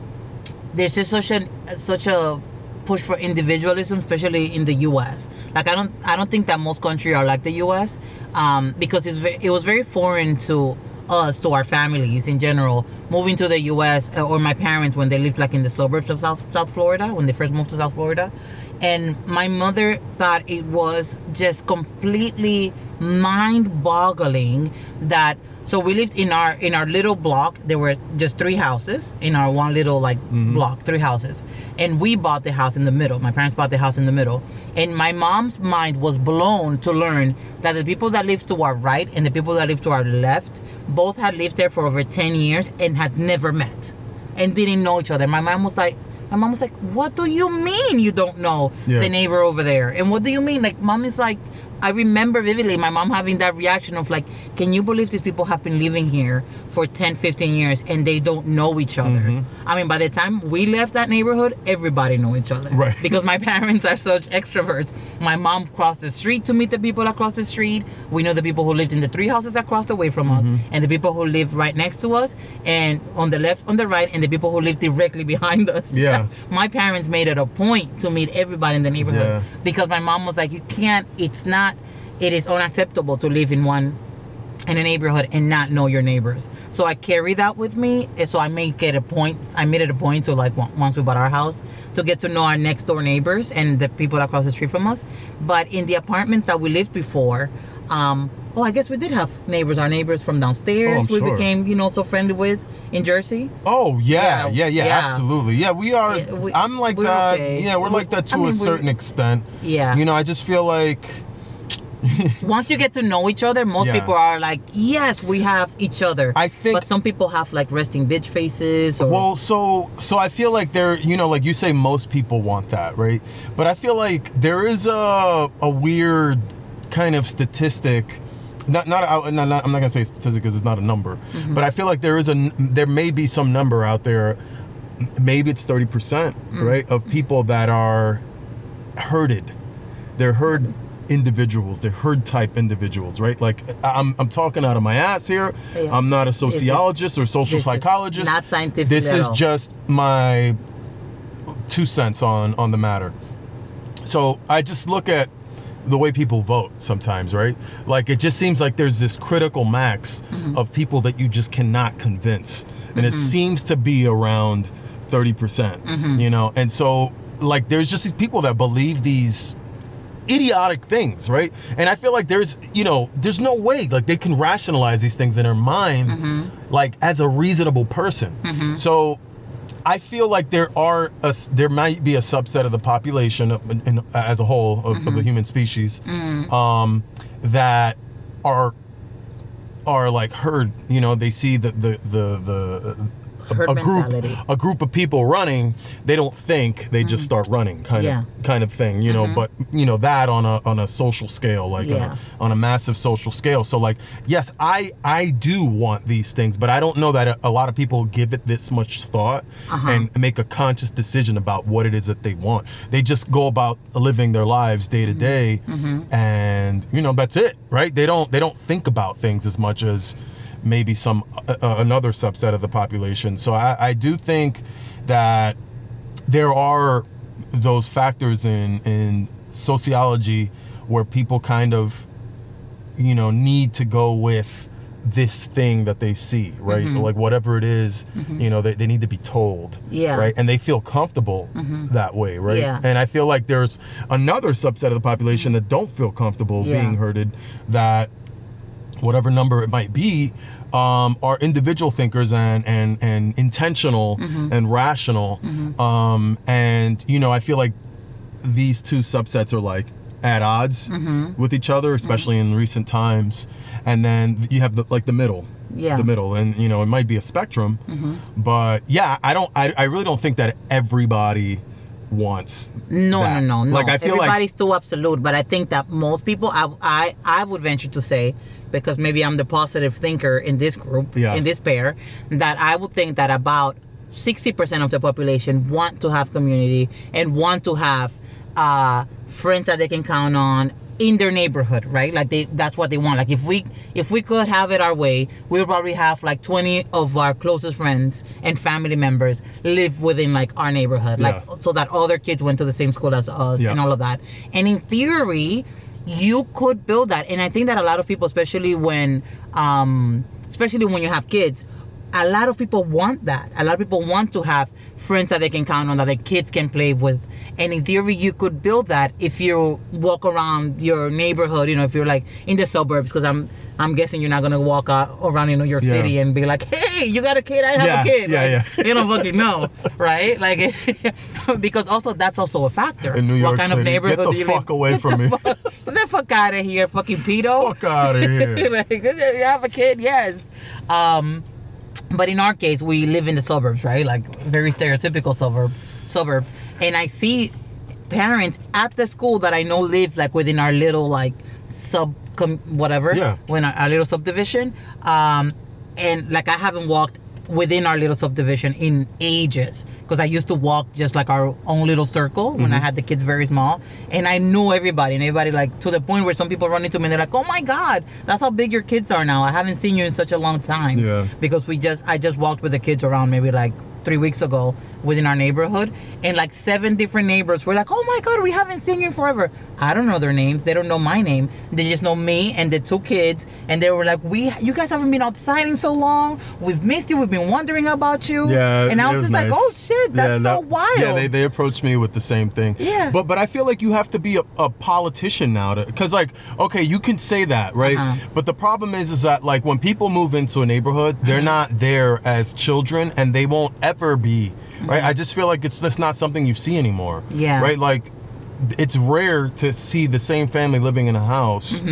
there's just such a such a push for individualism, especially in the U.S. Like I don't I don't think that most countries are like the U.S. Um, because it's it was very foreign to us to our families in general moving to the U.S. uh, or my parents when they lived like in the suburbs of South South Florida when they first moved to South Florida, and my mother thought it was just completely mind-boggling that so we lived in our in our little block. There were just three houses in our one little like mm-hmm. block three houses. And we bought the house in the middle. My parents bought the house in the middle. And my mom's mind was blown to learn that the people that lived to our right and the people that lived to our left both had lived there for over 10 years and had never met and didn't know each other. My mom was like my mom was like what do you mean you don't know Yeah. the neighbor over there? And what do you mean? Like mom is like I remember vividly my mom having that reaction of like, can you believe these people have been living here for 10, 15 years and they don't know each other? Mm-hmm. I mean, by the time we left that neighborhood, everybody knew each other. Right. Because my parents are such extroverts. My mom crossed the street to meet the people across the street. We know the people who lived in the three houses across away from us Mm-hmm. and the people who live right next to us and on the left, on the right, and the people who live directly behind us. Yeah. my parents made it a point to meet everybody in the neighborhood Yeah. because my mom was like, you can't, it's not, it is unacceptable to live in one, in a neighborhood and not know your neighbors. So I carry that with me. and So I make it a point, I made it a point to like once we bought our house to get to know our next door neighbors and the people across the street from us. But in the apartments that we lived before, um, oh, I guess we did have neighbors, our neighbors from downstairs. Oh, we sure. became, you know, so friendly with in Jersey. Oh yeah, Yeah, yeah, yeah, yeah. absolutely. Yeah, we are. Yeah, we- I'm like that. okay. Yeah, we're We- like that to I mean, a certain extent. Yeah. You know, I just feel like once you get to know each other, most Yeah. people are like, yes, we have each other. I think- but some people have like resting bitch faces. Or, Well, so so I feel like there, you know, like you say, most people want that, right? But I feel like there is a a weird kind of statistic. Not not, I- not, not I'm not gonna say statistic because it's not a number, Mm-hmm. but I feel like there is a there may be some number out there. Maybe it's thirty percent, Mm. right, of people that are herded. They're herd individuals. They're herd type individuals, right? Like I'm I'm talking out of my ass here. Yeah. I'm not a is- sociologist or social is psychologist. not scientific This is all. just my two cents on on the matter. So I just look at the way people vote sometimes, right? Like it just seems like there's this critical max Mm-hmm. of people that you just cannot convince. And it seems to be around 30%, percent Mm-hmm. you know? And so like there's just these people that believe these idiotic things, right? And I feel like there's, you know, there's no way like they can rationalize these things in their mind Mm-hmm. like as a reasonable person. So I feel like there are a, there might be a subset of the population of, in, in- as a whole of, Mm-hmm. of the human species Mm. um, that are are like heard. You know, they see the the the the. Herd a group, mentality. a group of people running, they don't think, they mm-hmm. just start running, kind Yeah. of, kind of thing, you know. Mm-hmm. But you know that on a on a social scale, like on, Yeah. a, on a massive social scale. So like, yes, I I do want these things, but I don't know that a, a lot of people give it this much thought uh-huh. and make a conscious decision about what it is that they want. They just go about living their lives day to mm-hmm. day, and you know that's it, right? They don't they don't think about things as much as maybe some uh, uh, another subset of the population. So I, I do think that there are those factors in in sociology where people kind of you know need to go with this thing that they see, right? Like whatever it is, you know, they, they need to be told. Yeah. Right. And they feel comfortable that way, right? Yeah. And I feel like there's another subset of the population that don't feel comfortable Yeah. being herded that whatever number it might be, um, are individual thinkers and and and intentional Mm-hmm. and rational. Um, and you know, I feel like these two subsets are like at odds Mm-hmm. with each other, especially in recent times. And then you have the like the middle. Yeah. The middle. And you know, it might be a spectrum. Mm-hmm. But yeah, I don't I, I really don't think that everybody wants No, that. no, no, no. Like I feel like everybody's too absolute, but I think that most people, I, I, I would venture to say, because maybe I'm the positive thinker in this group, Yeah. in this pair, that I would think that about 60% of the population want to have community and want to have uh, friends that they can count on in their neighborhood, right? Like they, that's what they want. Like if we, if we could have it our way, we would probably have like 20 of our closest friends and family members live within like our neighborhood, like Yeah. so that all their kids went to the same school as us Yeah. and all of that. And in theory, you could build that. And I think that a lot of people, especially when, um, especially when you have kids, a lot of people want that. A lot of people want to have friends that they can count on, that their kids can play with. And in theory, you could build that if you walk around your neighborhood. You know, if you're like in the suburbs, because I'm I'm guessing you're not gonna walk out around in New York Yeah. City and be like, "Hey, you got a kid? I have Yeah, a kid." yeah, Like, yeah. You don't fucking know, right? Like, because also that's also a factor. In New York what kind of City. Get the do you fuck live? away Get from me. Fuck, get the fuck out of here, fucking pedo. fuck out of here. like, you have a kid, yes. Um, but in our case, we live in the suburbs, right? Like very stereotypical suburb, suburb. And I see parents at the school that I know live like within our little like sub com, whatever, Yeah. when our, our little subdivision. Um, and like I haven't walked within our little subdivision in ages because I used to walk just like our own little circle when I Mm-hmm. had the kids very small, and I knew everybody and everybody like to the point where some people run into me and they're like, "Oh my God, that's how big your kids are now. I haven't seen you in such a long time." Yeah. Because we just I just walked with the kids around maybe like three weeks ago within our neighborhood, and like seven different neighbors were like, "Oh my God, we haven't seen you in forever." I don't know their names. They don't know my name. They just know me and the two kids, and they were like, "We, you guys haven't been outside in so long. We've missed you. We've been wondering about you." Yeah, and I was just like, nice. "Oh shit, that's Yeah, so that- wild." Yeah, they, they approached me with the same thing. Yeah. But but I feel like you have to be a, a politician now because like okay you can say that right Uh-huh. but the problem is is that like when people move into a neighborhood they're not there as children and they won't ever be right? I just feel like it's just not something you see anymore Yeah. right? Like it's rare to see the same family living in a house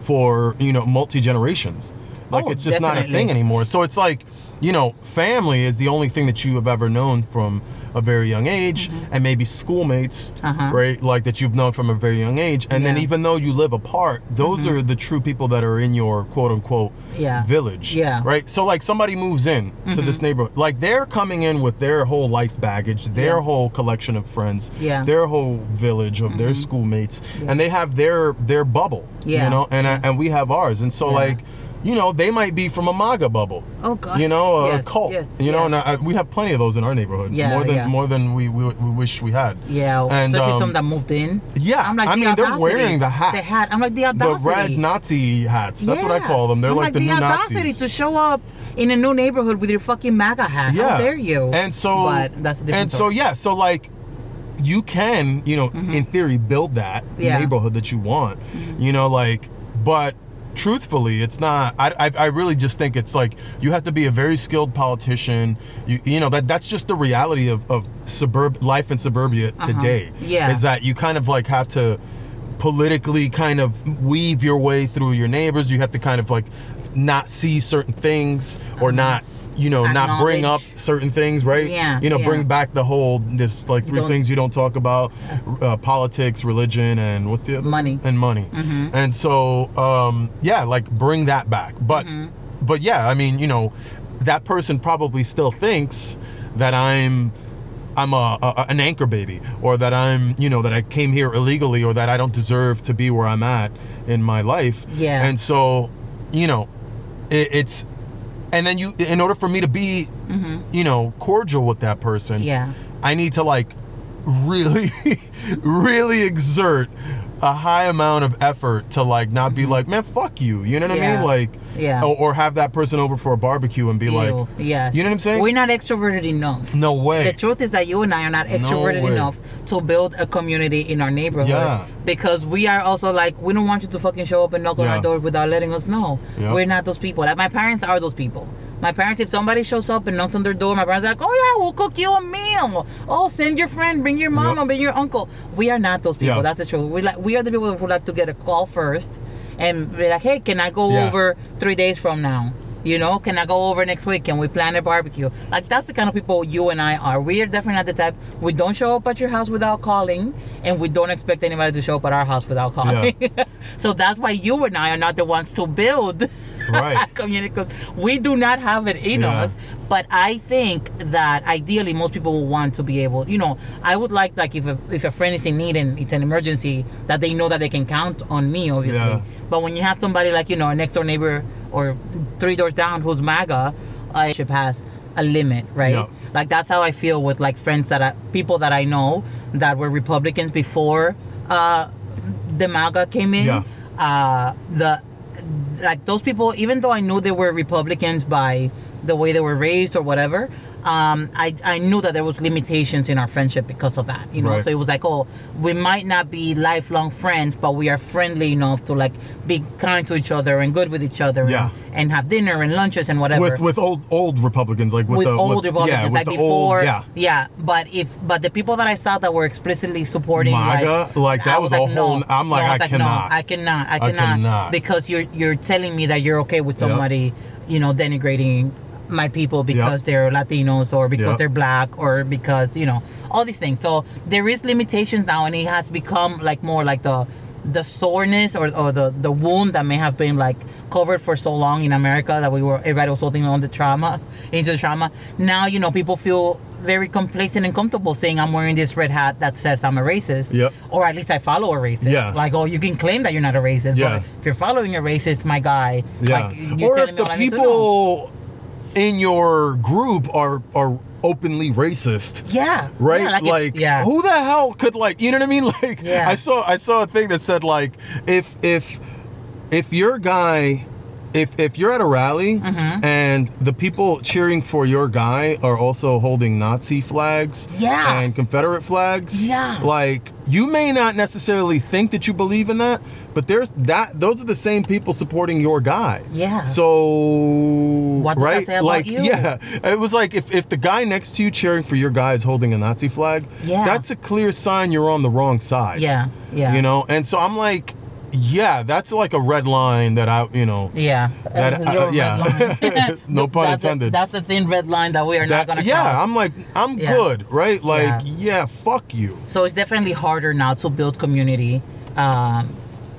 for you know multi generations like Mm-hmm. Oh, it's just not a thing anymore. So it's like you know family is the only thing that you have ever known from a very young age and maybe schoolmates Mm-hmm. Uh-huh. right like that you've known from a very young age and then Yeah. Mm-hmm. even though you live apart those are the true people that are in your quote unquote Yeah. village Yeah. Mm-hmm. right so like somebody moves in to this neighborhood like they're coming in with their whole life baggage their Yeah. whole collection of friends Yeah. Mm-hmm. their whole village of their schoolmates and they have their their bubble Yeah. you know and and we have ours and so like you know they might be from a maga bubble Oh, gosh. you know a Yes, cult yes, you know and I, we have plenty of those in our neighborhood Yeah, more than yeah. more than we, we we wish we had Yeah, And, especially um, some that moved in. yeah, I'm like, I the mean, they're wearing the hats. The hat. I'm like, the audacity. the red Nazi hats. That's what I call them. They're I'm like, the, new audacity Nazis. to show up in a new neighborhood with your fucking MAGA hat. yeah. How dare you? And so, but that's a different and so yeah, so like, you can, you know, in theory, build that Mm-hmm. Yeah. Mm-hmm. neighborhood that you want. You know, like, but truthfully it's not I, I i really just think it's like you have to be a very skilled politician you you know that that's just the reality of of suburb life in suburbia today Uh-huh. Yeah. is that you kind of like have to politically kind of weave your way through your neighbors you have to kind of like not see certain things or not you know not bring up certain things right? Yeah, you know yeah. bring back the whole this like 3 Don't- things you don't talk about uh, politics religion and what's the other? Money. and money. And so um yeah like bring that back. But but yeah i mean you know that person probably still thinks that i'm i'm a, a an anchor baby or that i'm you know that i came here illegally or that i don't deserve to be where i'm at in my life. Yeah. and so you know it, it's and then you in order for me to be mm-hmm. you know cordial with that person Yeah. i need to like really really exert a high amount of effort to like not be like, man, fuck you. You know what I Mm-hmm. Mean? Like, Yeah. Or, or have that person over for a barbecue and be like, Ew, yes. you know what I'm saying? We're not extroverted enough. no way. The truth is that you and I are not extroverted way. enough to build a community in our neighborhood. Yeah. Because we are also like, we don't want you to fucking show up and knock on Yeah. our door without letting us know. Yeah. We're not those people. Like my parents are those people. My parents, if somebody shows up and knocks on their door, my parents are like, oh yeah, we'll cook you a meal. Oh, send your friend, bring your mama, Yep. bring your uncle. We are not those people. Yeah. That's the truth. We like we are the people who like to get a call first and be like, hey, can I go Yeah. over three days from now? You know, can I go over next week? Can we plan a barbecue? Like that's the kind of people you and I are. We are definitely not the type. We don't show up at your house without calling, and we don't expect anybody to show up at our house without calling. so that's why you and I are not the ones to build Right. community because we do not have it in Yeah. us. But I think that ideally most people will want to be able. You know, I would like like if a, if a friend is in need and it's an emergency that they know that they can count on me. Obviously, Yeah. but when you have somebody like you know a next door neighbor or three doors down who's MAGA, I should pass a limit, right? Yeah. Like that's how I feel with like friends that I, people that I know that were Republicans before uh, the MAGA came in. Yeah. Uh, the like those people, even though I knew they were Republicans by the way they were raised or whatever, um, I, I knew that there was limitations in our friendship because of that. You know, Right. so it was like, oh, we might not be lifelong friends, but we are friendly enough to like be kind to each other and good with each other, and- Yeah. and, have dinner and lunches and whatever with with old old Republicans, like with, with the old with, Republicans, yeah, with like the before, old, yeah. But if but the people that I saw that were explicitly supporting MAGA? Like, that I was a whole- I'm like, I, I like, cannot. no, I cannot, I I cannot, cannot. because you're you're telling me that you're okay with somebody, you know, denigrating my people because they're Latinos or because Yep. they're black or because you know all these things. So there is limitations now, and it has become like more like the the soreness or, or the, the wound that may have been like covered for so long in America that we were everybody was holding on the trauma into the trauma. Now you know people feel very complacent and comfortable saying I'm wearing this red hat that says I'm a racist. Yep. Or at least I follow a racist. Yeah. Like oh you can claim that you're not a racist, Yeah. but if you're following a racist, my guy, Yeah. like you're or telling if the all I need to know. people in your group are are openly racist. Yeah. Right? Yeah, like, like yeah. who the hell could like you know what I mean? Like Yeah. I saw I saw a thing that said like if if if your guy if if you're at a rally Mm-hmm. and the people cheering for your guy are also holding Nazi flags Yeah. and Confederate flags, Yeah. like you may not necessarily think that you believe in that, but there's that those are the same people supporting your guy. Yeah. So What does that right, say about like you? yeah, it was like if if the guy next to you cheering for your guy is holding a Nazi flag, Yeah. that's a clear sign you're on the wrong side. Yeah. Yeah. You know, and so I'm like, yeah, that's like a red line that I, you know, Yeah. That- your yeah. No pun that's a- intended. that's the thin red line that we are that, not gonna yeah, cross. I'm like, I'm Yeah. good, right? Like, Yeah. yeah. fuck you. So it's definitely harder now to build community um,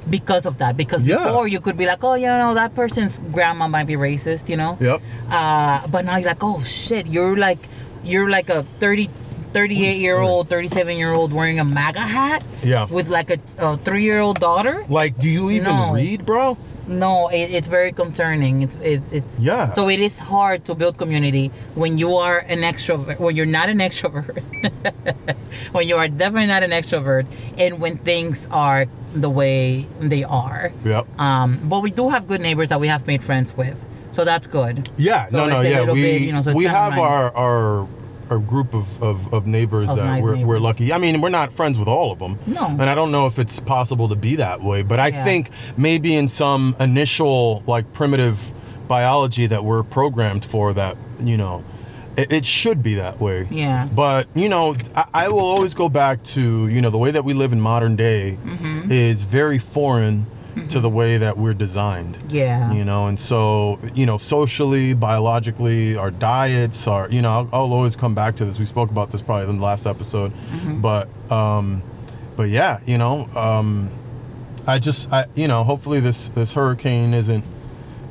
because of that. Because Yeah. before you could be like, oh, you know, that person's grandma might be racist, you know. Yep. Uh, but now you're like, oh shit, you're like, you're like a 30, 38 year old, 37 year old wearing a MAGA hat. Yeah. With like a, a three year old daughter. Like, do you even No. read, bro? No, it, it's very concerning. It's it, it's Yeah. So it is hard to build community when you are an extrovert. When you're not an extrovert. when you are definitely not an extrovert, and when things are the way they are. Yep. Um, but we do have good neighbors that we have made friends with, so that's good. Yeah, So no, no, yeah. We bit, you know, so we have nice. our our our group of, of, of neighbors Of that nice we're, we're lucky. I mean, we're not friends with all of them. No. And I don't know if it's possible to be that way, but I Yeah. think maybe in some initial like primitive biology that we're programmed for that, you know, it, it should be that way. Yeah. But, you know, I, I will always go back to, you know, the way that we live in modern day Mm-hmm. is very foreign to the way that we're designed Yeah. you know and so you know socially biologically our diets are you know I'll, I'll always come back to this we spoke about this probably in the last episode but um but yeah you know um i just i you know hopefully this this hurricane isn't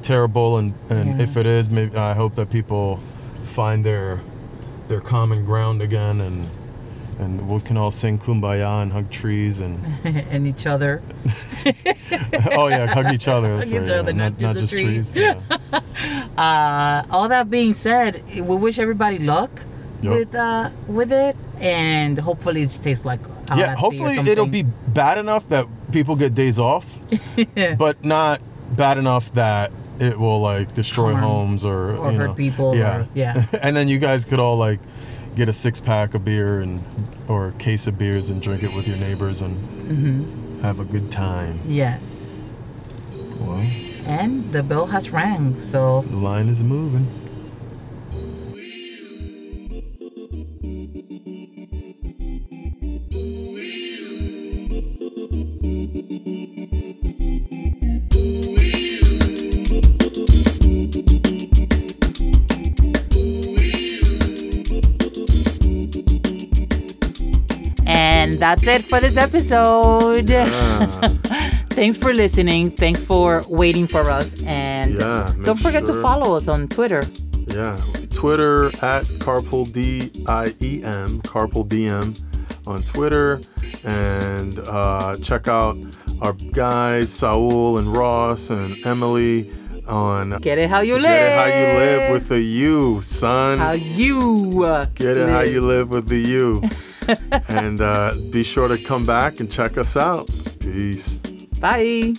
terrible and and Yeah. if it is maybe i hope that people find their their common ground again and and we can all sing kumbaya and hug trees and and each other. oh yeah hug each other that's Hug right, each other, not, not not just trees, trees. yeah. Uh, all that being said, we wish everybody luck Yep. with uh with it, and hopefully it stays like yeah hopefully it'll be bad enough that people get days off, but not bad enough that it will like destroy Harm homes or, or you hurt know, people Yeah, or- yeah. and then you guys could all like get a six pack of beer and or a case of beers and drink it with your neighbors and Mm-hmm. have a good time. Yes. Well, And the bell has rang, so the line is moving. That's it for this episode. Ah, Thanks for listening. Thanks for waiting for us. And Yeah, don't forget to follow us on Twitter. yeah. Twitter at Carpool D I E M, Carpool DM on Twitter. And uh, check out our guys, Saul and Ross and Emily on Get it how you live. Get It How You Live with the U, son. How you uh, Get it how you live with the U. and uh, be sure to come back and check us out. Peace. Bye.